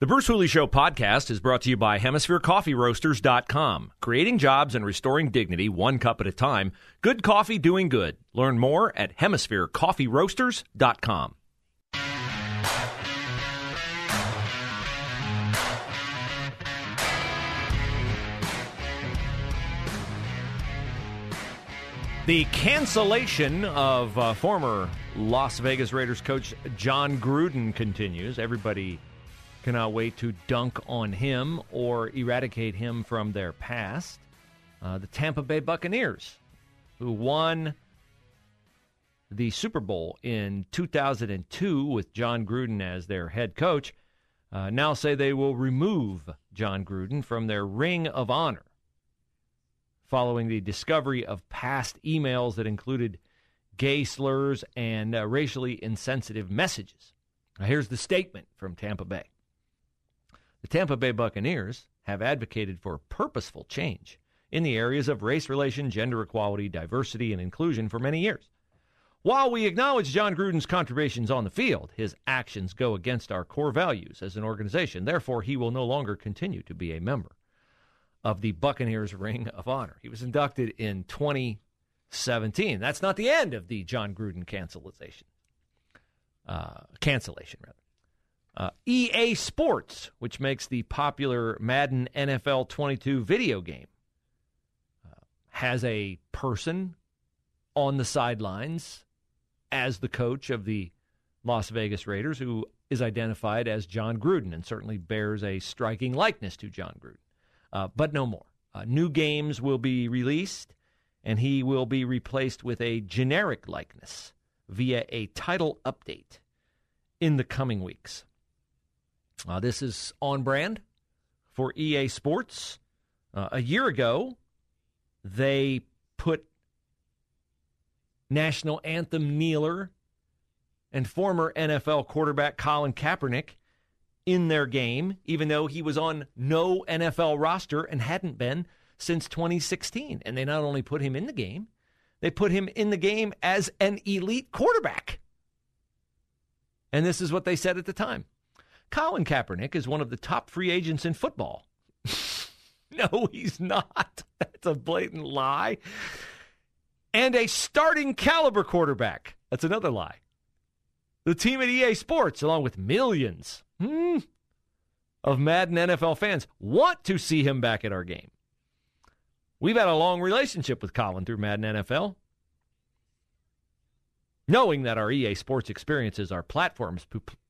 The Bruce Hooley Show podcast is brought to you by HemisphereCoffeeRoasters.com. Creating jobs and restoring dignity one cup at a time. Good coffee doing good. Learn more at HemisphereCoffeeRoasters.com. The cancellation of uh, former Las Vegas Raiders coach Jon Gruden continues. Everybody cannot wait to dunk on him or eradicate him from their past. Uh, the Tampa Bay Buccaneers, who won the Super Bowl in 2002 with Jon Gruden as their head coach, uh, now say they will remove Jon Gruden from their ring of honor following the discovery of past emails that included gay slurs and uh, racially insensitive messages. Now, here's the statement from Tampa Bay. The Tampa Bay Buccaneers have advocated for purposeful change in the areas of race relation, gender equality, diversity, and inclusion for many years. While we acknowledge Jon Gruden's contributions on the field, his actions go against our core values as an organization. Therefore, he will no longer continue to be a member of the Buccaneers Ring of Honor. He was inducted in 2017. That's not the end of the Jon Gruden cancellation. Uh, cancellation, rather. Uh, EA Sports, which makes the popular Madden NFL 22 video game, uh, has a person on the sidelines as the coach of the Las Vegas Raiders who is identified as Jon Gruden and certainly bears a striking likeness to Jon Gruden uh, but no more. Uh, new games will be released, and he will be replaced with a generic likeness via a title update in the coming weeks. Uh, this is on brand for EA Sports. Uh, a year ago, they put national anthem kneeler and former NFL quarterback Colin Kaepernick in their game, even though he was on no NFL roster and hadn't been since 2016. And they not only put him in the game, they put him in the game as an elite quarterback. And this is what they said at the time Colin Kaepernick is one of the top free agents in football. no, he's not. That's a blatant lie. And a starting caliber quarterback. That's another lie. The team at EA Sports, along with millions hmm, of Madden NFL fans want to see him back at our game. We've had a long relationship with Colin through Madden NFL. Knowing that our EA Sports experiences are platforms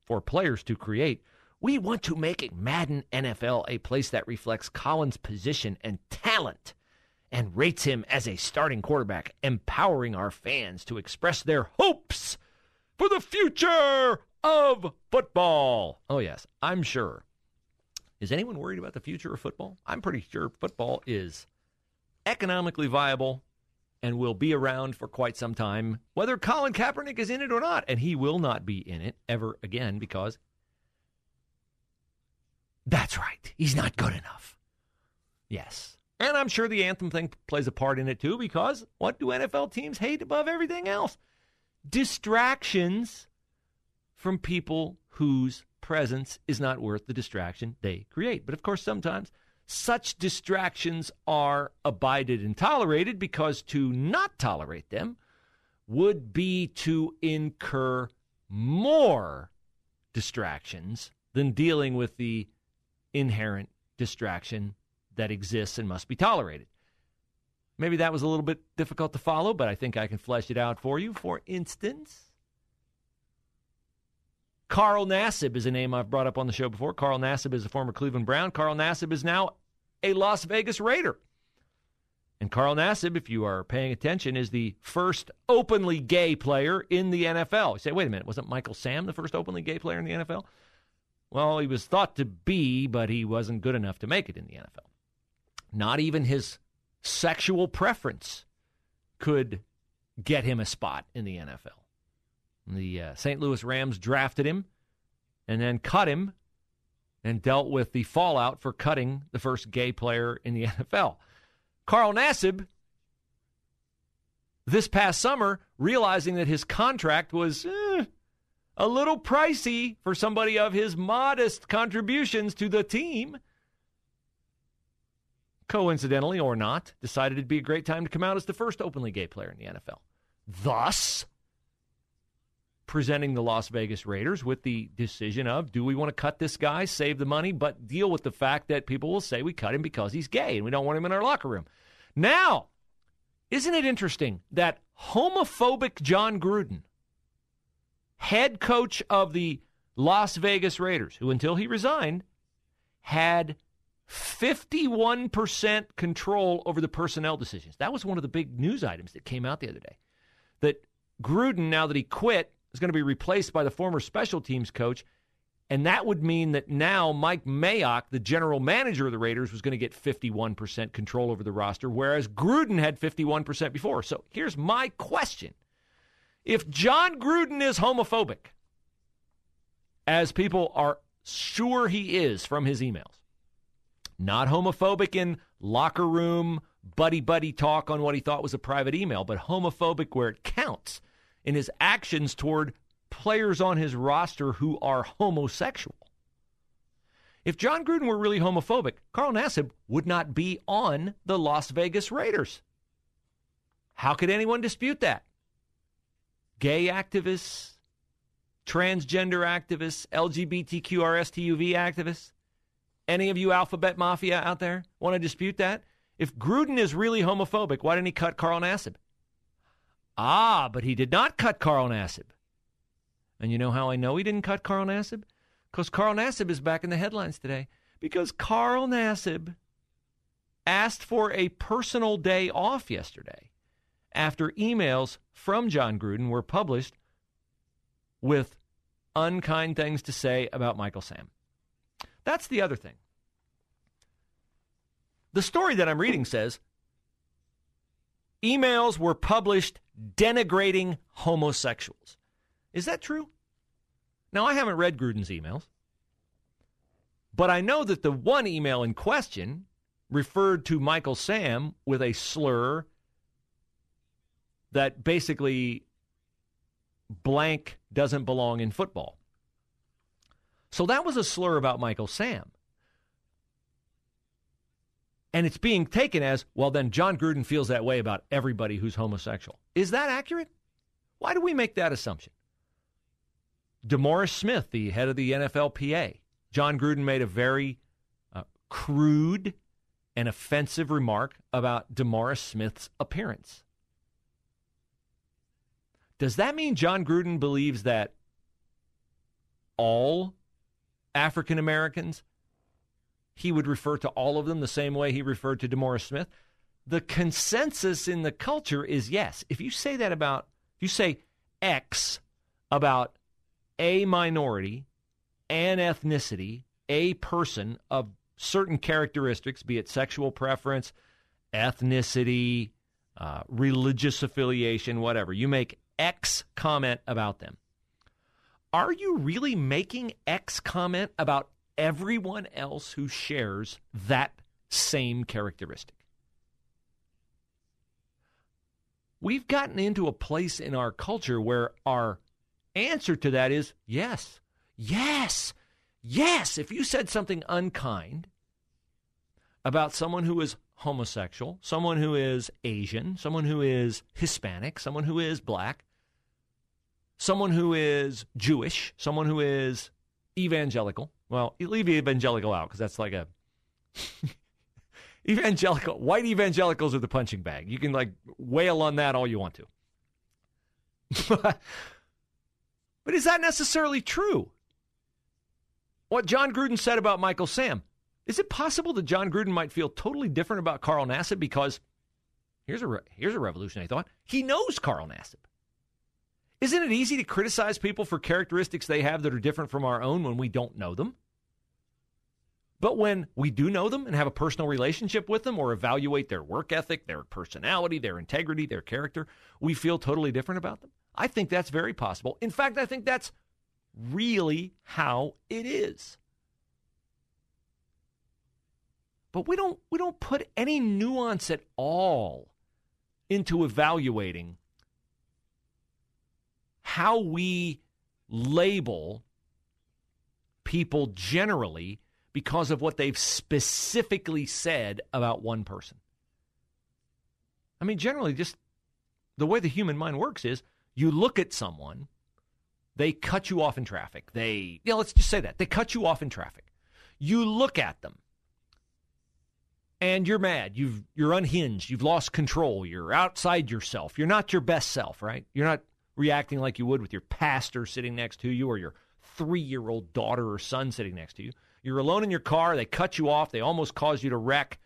for players to create, we want to make Madden NFL a place that reflects Colin's position and talent and rates him as a starting quarterback, empowering our fans to express their hopes for the future of football. Oh, yes, I'm sure. Is anyone worried about the future of football? I'm pretty sure football is economically viable and will be around for quite some time, whether Colin Kaepernick is in it or not. And he will not be in it ever again because that's right. He's not good enough. Yes. And I'm sure the anthem thing plays a part in it too because what do NFL teams hate above everything else? Distractions from people whose presence is not worth the distraction they create. But of course, sometimes such distractions are abided and tolerated because to not tolerate them would be to incur more distractions than dealing with the inherent distraction that exists and must be tolerated. Maybe that was a little bit difficult to follow, but I think I can flesh it out for you. For instance, Carl Nassib is a name I've brought up on the show before. Carl Nassib is a former Cleveland Brown. Carl Nassib is now a Las Vegas Raider. And Carl Nassib, if you are paying attention, is the first openly gay player in the NFL. You say, wait a minute, wasn't Michael Sam the first openly gay player in the NFL? Well, he was thought to be, but he wasn't good enough to make it in the NFL. Not even his sexual preference could get him a spot in the NFL. The uh, St. Louis Rams drafted him and then cut him and dealt with the fallout for cutting the first gay player in the NFL. Carl Nassib, this past summer, realizing that his contract was eh, a little pricey for somebody of his modest contributions to the team, coincidentally or not, decided it'd be a great time to come out as the first openly gay player in the NFL. Thus, presenting the Las Vegas Raiders with the decision of do we want to cut this guy, save the money, but deal with the fact that people will say we cut him because he's gay and we don't want him in our locker room. Now, isn't it interesting that homophobic Jon Gruden, head coach of the Las Vegas Raiders, who until he resigned had 51% control over the personnel decisions. That was one of the big news items that came out the other day. That Gruden, now that he quit, is going to be replaced by the former special teams coach. And that would mean that now Mike Mayock, the general manager of the Raiders, was going to get 51% control over the roster, whereas Gruden had 51% before. So here's my question If Jon Gruden is homophobic, as people are sure he is from his emails, not homophobic in locker room, buddy buddy talk on what he thought was a private email, but homophobic where it counts in his actions toward players on his roster who are homosexual. If Jon Gruden were really homophobic, Carl Nassib would not be on the Las Vegas Raiders. How could anyone dispute that? Gay activists, transgender activists, LGBTQRSTUV activists, any of you alphabet mafia out there want to dispute that? If Gruden is really homophobic, why didn't he cut Carl Nassib? Ah, but he did not cut Carl Nassib. And you know how I know he didn't cut Carl Nassib? Because Carl Nassib is back in the headlines today. Because Carl Nassib asked for a personal day off yesterday after emails from Jon Gruden were published with unkind things to say about Michael Sam. That's the other thing. The story that I'm reading says emails were published denigrating homosexuals. Is that true? Now, I haven't read Gruden's emails, but I know that the one email in question referred to Michael Sam with a slur that basically blank doesn't belong in football. So that was a slur about Michael Sam. And it's being taken as, well, then Jon Gruden feels that way about everybody who's homosexual. Is that accurate? Why do we make that assumption? DeMaurice Smith, the head of the NFLPA, Jon Gruden made a very uh, crude and offensive remark about DeMaurice Smith's appearance. Does that mean Jon Gruden believes that all African Americans he would refer to all of them the same way he referred to DeMaurice Smith. The consensus in the culture is yes. If you say that about, if you say X about a minority, an ethnicity, a person of certain characteristics, be it sexual preference, ethnicity, uh, religious affiliation, whatever, you make X comment about them. Are you really making X comment about everyone else who shares that same characteristic. We've gotten into a place in our culture where our answer to that is yes, yes, yes. If you said something unkind about someone who is homosexual, someone who is Asian, someone who is Hispanic, someone who is black, someone who is Jewish, someone who is evangelical, well, leave evangelical out because that's like a evangelical. White evangelicals are the punching bag. You can like wail on that all you want to. but is that necessarily true? What Jon Gruden said about Michael Sam. Is it possible that Jon Gruden might feel totally different about Carl Nassib because here's a here's a revolutionary thought. He knows Carl Nassib. Isn't it easy to criticize people for characteristics they have that are different from our own when we don't know them? But when we do know them and have a personal relationship with them or evaluate their work ethic, their personality, their integrity, their character, we feel totally different about them. I think that's very possible. In fact, I think that's really how it is. But we don't we don't put any nuance at all into evaluating how we label people generally because of what they've specifically said about one person. I mean, generally, just the way the human mind works is you look at someone, they cut you off in traffic. They, yeah, let's just say that. They cut you off in traffic. You look at them and you're mad. You've, you're unhinged. You've lost control. You're outside yourself. You're not your best self, right? You're not reacting like you would with your pastor sitting next to you or your three year old daughter or son sitting next to you. You're alone in your car. They cut you off. They almost cause you to wreck.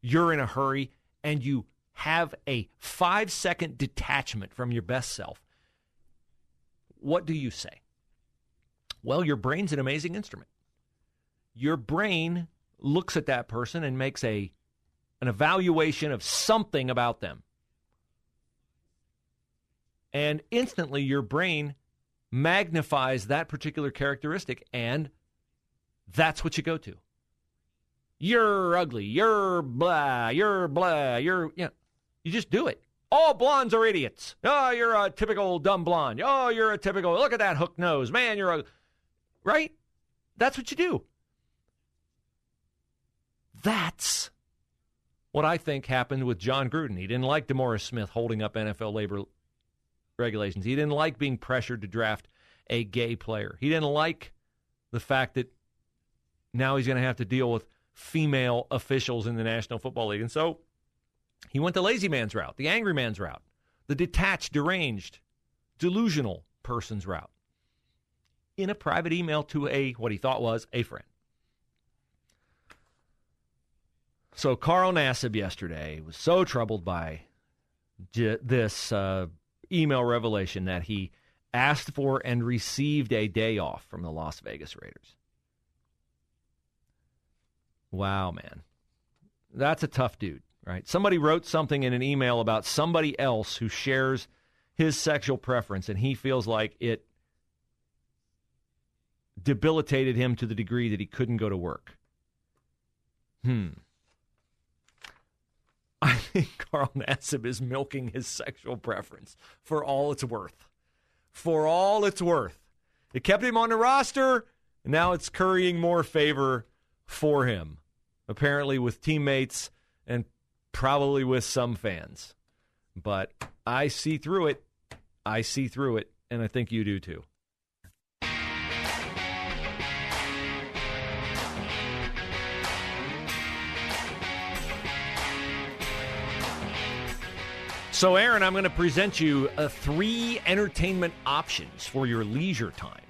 You're in a hurry and you have a five second detachment from your best self. What do you say? Well, your brain's an amazing instrument. Your brain looks at that person and makes a an evaluation of something about them. And instantly your brain magnifies that particular characteristic and that's what you go to. You're ugly. You're blah. You're blah. You're, you know, you just do it. All blondes are idiots. Oh, you're a typical dumb blonde. Oh, you're a typical, look at that hook nose. Man, you're a, right? That's what you do. That's what I think happened with Jon Gruden. He didn't like DeMaurice Smith holding up NFL labor regulations. He didn't like being pressured to draft a gay player. He didn't like the fact that now he's going to have to deal with female officials in the National Football League. And so he went the lazy man's route, the angry man's route, the detached, deranged, delusional person's route in a private email to a what he thought was a friend. So Carl Nassib yesterday was so troubled by this uh, email revelation that he asked for and received a day off from the Las Vegas Raiders. Wow, man. That's a tough dude, right? Somebody wrote something in an email about somebody else who shares his sexual preference, and he feels like it debilitated him to the degree that he couldn't go to work. Hmm. I think Carl Nassib is milking his sexual preference for all it's worth. For all it's worth. It kept him on the roster, and now it's currying more favor for him apparently with teammates and probably with some fans. But I see through it. I see through it, and I think you do too. So, Aaron, I'm going to present you uh, three entertainment options for your leisure time.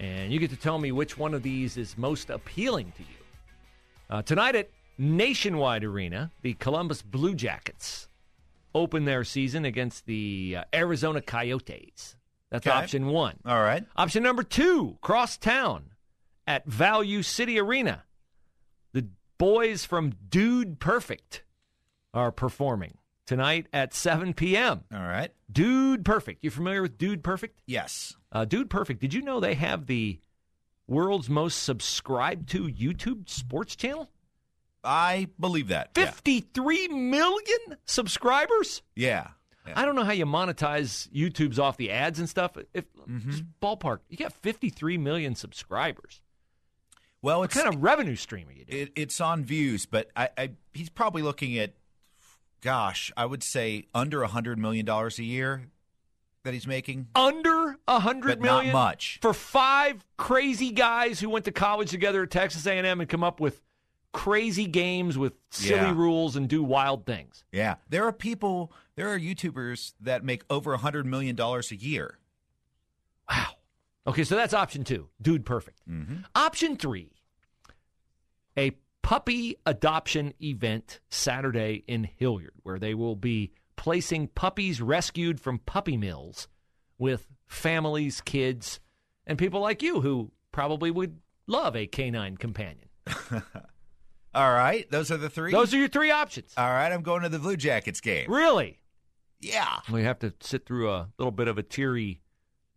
And you get to tell me which one of these is most appealing to you. Uh, tonight at Nationwide Arena, the Columbus Blue Jackets open their season against the uh, Arizona Coyotes. That's okay. option one. All right. Option number two, cross town at Value City Arena. The boys from Dude Perfect are performing tonight at 7 p.m. All right. Dude Perfect. You familiar with Dude Perfect? Yes. Uh, Dude Perfect. Did you know they have the world's most subscribed to YouTube sports channel? I believe that. Fifty-three yeah. million subscribers? Yeah. yeah. I don't know how you monetize YouTube's off the ads and stuff. If mm-hmm. ballpark, you got 53 million subscribers. Well, what kind of revenue stream are you doing? It, it's on views, but I, I, he's probably looking at, gosh, I would say under a hundred million dollars a year that he's making? Under a hundred million, not much for five crazy guys who went to college together at Texas A&M and come up with crazy games with silly yeah. rules and do wild things. Yeah, there are people, there are YouTubers that make over a hundred million dollars a year. Wow. Okay, so that's option two, dude, perfect. Mm-hmm. Option three, a puppy adoption event Saturday in Hilliard, where they will be placing puppies rescued from puppy mills with families, kids, and people like you who probably would love a canine companion. All right, those are the three. Those are your three options. All right, I'm going to the Blue Jackets game. Really? Yeah. We have to sit through a little bit of a teary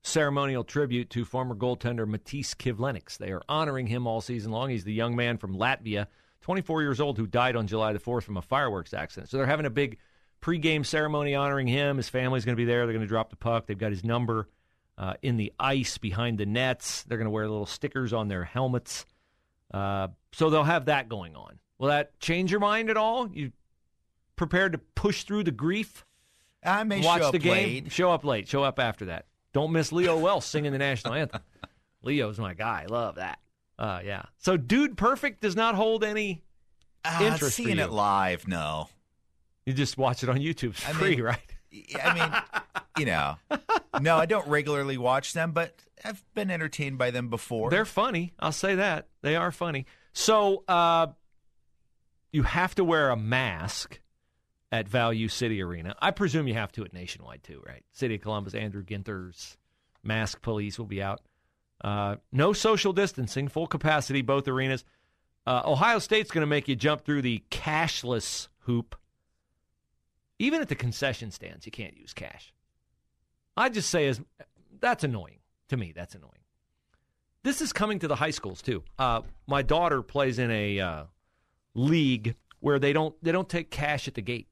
ceremonial tribute to former goaltender Matisse Kivlenieks. They are honoring him all season long. He's the young man from Latvia, 24 years old, who died on July the 4th from a fireworks accident. So they're having a big pregame ceremony honoring him. His family's going to be there. They're going to drop the puck. They've got his number uh, in the ice behind the nets. They're going to wear little stickers on their helmets. Uh, so they'll have that going on. Will that change your mind at all? You prepared to push through the grief? I may watch show the game. late. Show up late. Show up after that. Don't miss Leo Welsh singing the national anthem. Leo's my guy. Love that. Uh, yeah. So, Dude Perfect does not hold any Ah, interest for seeing you. it live, no. You just watch it on YouTube. It's I free, mean- right? I mean, you know, no, I don't regularly watch them, but I've been entertained by them before. They're funny. I'll say that. They are funny. So, uh, you have to wear a mask at Value City Arena. I presume you have to at Nationwide too, right? City of Columbus, Andrew Ginther's mask police will be out. Uh, no social distancing, full capacity, both arenas. Uh, Ohio State's going to make you jump through the cashless hoop. Even at the concession stands, you can't use cash. I just say is that's annoying to me. That's annoying. This is coming to the high schools too. Uh, my daughter plays in a uh, league where they don't they don't take cash at the gate.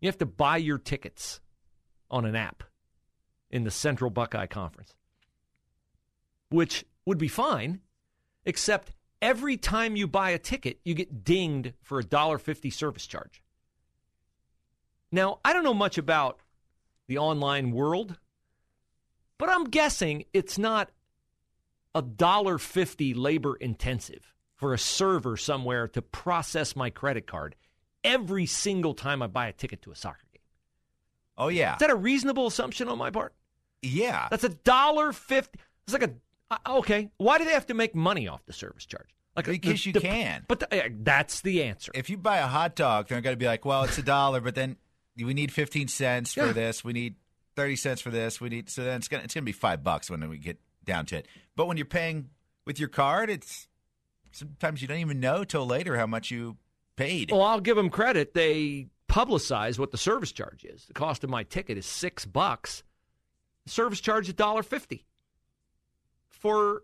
You have to buy your tickets on an app in the Central Buckeye Conference, which would be fine, except every time you buy a ticket, you get dinged for a dollar fifty service charge. Now, I don't know much about the online world, but I'm guessing it's not a dollar fifty labor intensive for a server somewhere to process my credit card every single time I buy a ticket to a soccer game. oh yeah, Is that a reasonable assumption on my part? yeah. That's a dollar fifty. It's like a uh, okay. Why do they have to make money off the service charge? Like Because you can. But the, uh, that's the answer. If you buy a hot dog, they're going to be like, well, it's a dollar, but then we need fifteen cents for Yeah. this. We need thirty cents for this. We need so then it's going to it's going to be five bucks when we get down to it. But when you're paying with your card, it's sometimes you don't even know till later how much you paid. Well, I'll give them credit. They publicize what the service charge is. The cost of my ticket is six bucks. The service charge is dollar fifty. For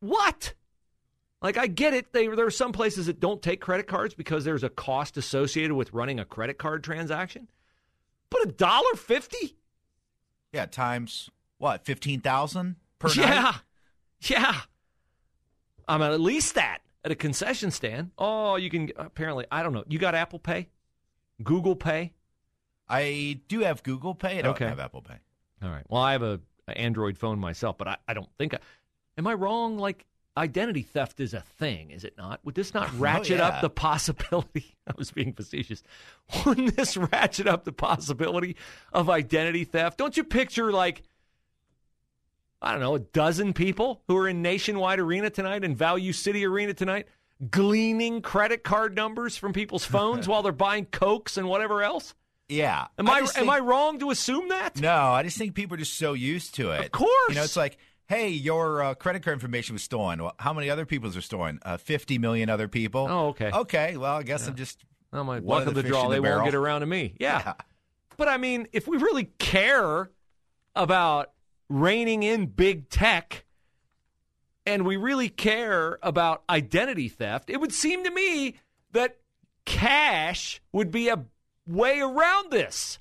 what? Like I get it. They, there are some places that don't take credit cards because there's a cost associated with running a credit card transaction. But a dollar fifty? yeah, times what fifteen thousand per yeah, night. yeah. I'm at least that at a concession stand. Oh, you can apparently. I don't know. You got Apple Pay, Google Pay. I do have Google Pay. I don't Okay. have Apple Pay. All right. Well, I have a, a Android phone myself, but I, I don't think. I, am I wrong? Like identity theft is a thing, is it not? Would this not oh, ratchet yeah. up the possibility? I was being facetious. Wouldn't this ratchet up the possibility of identity theft? Don't you picture like I don't know, a dozen people who are in Nationwide Arena tonight and Value City Arena tonight, gleaning credit card numbers from people's phones while they're buying cokes and whatever else? Yeah. Am I, just am I wrong to assume that? No, I just think people are just so used to it. Of course. You know, it's like, hey, your uh, credit card information was stolen. Well, how many other people's are stolen? Uh, 50 million other people. Oh, okay. Okay, well, I guess I'm just. Oh, my luck of the the draw. the They won't get around to me. Yeah. Yeah. But I mean, if we really care about reining in big tech and we really care about identity theft, it would seem to me that cash would be a way around this.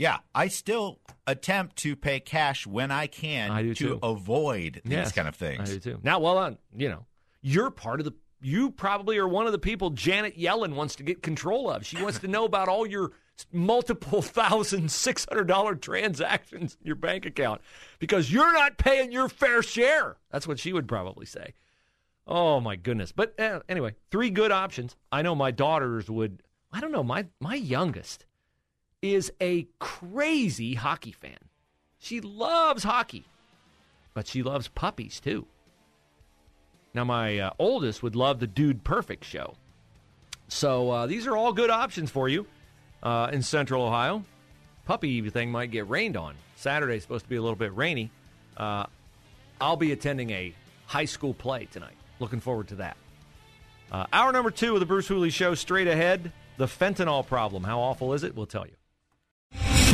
Yeah, I still attempt to pay cash when I can I to too. avoid these Yes, kind of things. I things. do too. Now, well, uh, you know, you're part of the. You probably are one of the people Janet Yellen wants to get control of. She wants to know about all your multiple thousand six hundred dollar transactions in your bank account because you're not paying your fair share. That's what she would probably say. Oh my goodness! But uh, anyway, three good options. I know my daughters would. I don't know. My my youngest is a crazy hockey fan. She loves hockey, but she loves puppies too. Now, my uh, oldest would love the Dude Perfect show. So uh, these are all good options for you uh, in Central Ohio. Puppy thing might get rained on Saturday's supposed to be a little bit rainy. Uh, I'll be attending a high school play tonight. Looking forward to that. Uh, hour number two of the Bruce Hooley Show straight ahead. The fentanyl problem. How awful is it? We'll tell you.